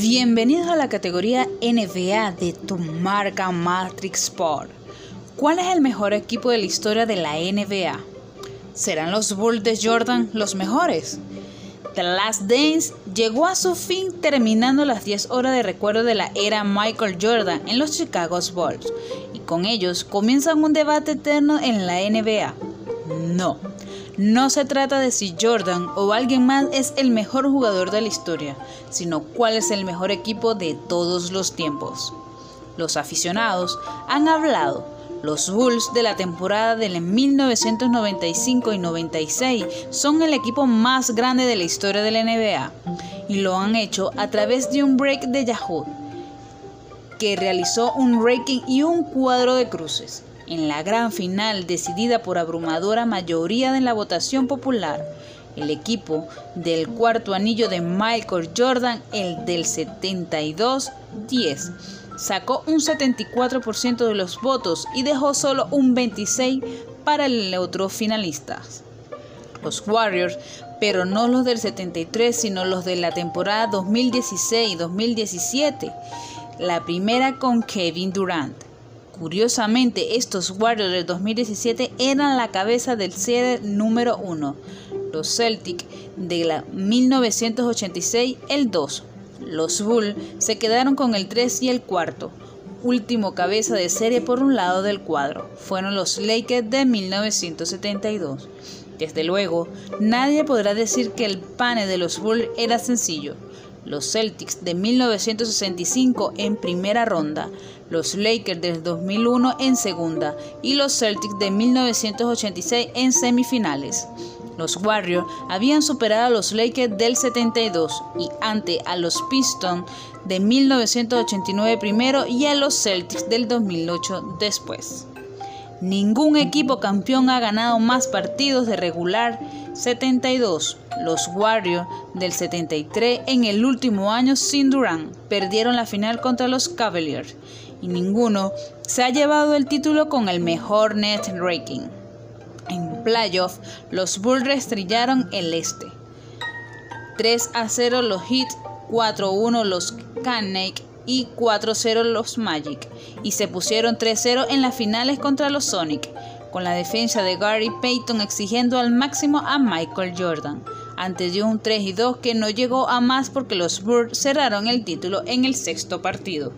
Bienvenidos a la categoría NBA de tu marca Matrix Sport. ¿Cuál es el mejor equipo de la historia de la NBA? ¿Serán los Bulls de Jordan los mejores? The Last Dance llegó a su fin terminando las 10 horas de recuerdo de la era Michael Jordan en los Chicago Bulls y con ellos comienzan un debate eterno en la NBA. No, no se trata de si Jordan o alguien más es el mejor jugador de la historia, sino cuál es el mejor equipo de todos los tiempos. Los aficionados han hablado. Los Bulls de la temporada del 1995 y 96 son el equipo más grande de la historia de la NBA y lo han hecho a través de un break de Yahoo que realizó un ranking y un cuadro de cruces en la gran final decidida por abrumadora mayoría de la votación popular. El equipo del cuarto anillo de Michael Jordan, el del 72-10, sacó un 74% de los votos y dejó solo un 26% para el otro finalista. Los Warriors, pero no los del 73, sino los de la temporada 2016-2017, la primera con Kevin Durant. Curiosamente, estos Warriors del 2017 eran la cabeza del serie número 1. Los Celtic de la 1986 el 2. Los Bulls se quedaron con el 3 y el 4. Último cabeza de serie por un lado del cuadro. Fueron los Lakers de 1972. Desde luego, nadie podrá decir que el pane de los Bulls era sencillo los Celtics de 1965 en primera ronda, los Lakers del 2001 en segunda y los Celtics de 1986 en semifinales. Los Warriors habían superado a los Lakers del 72 y ante a los Pistons de 1989 primero y a los Celtics del 2008 después. Ningún equipo campeón ha ganado más partidos de regular 72. Los Warriors del 73 en el último año sin Durant perdieron la final contra los Cavaliers y ninguno se ha llevado el título con el mejor net ranking. En playoff, los Bulls restrellaron el este. 3 a 0 los Heat, 4 a 1 los Canucks y 4-0 los Magic y se pusieron 3-0 en las finales contra los Sonic, con la defensa de Gary Payton exigiendo al máximo a Michael Jordan, antes de un 3 2 que no llegó a más porque los Bulls cerraron el título en el sexto partido.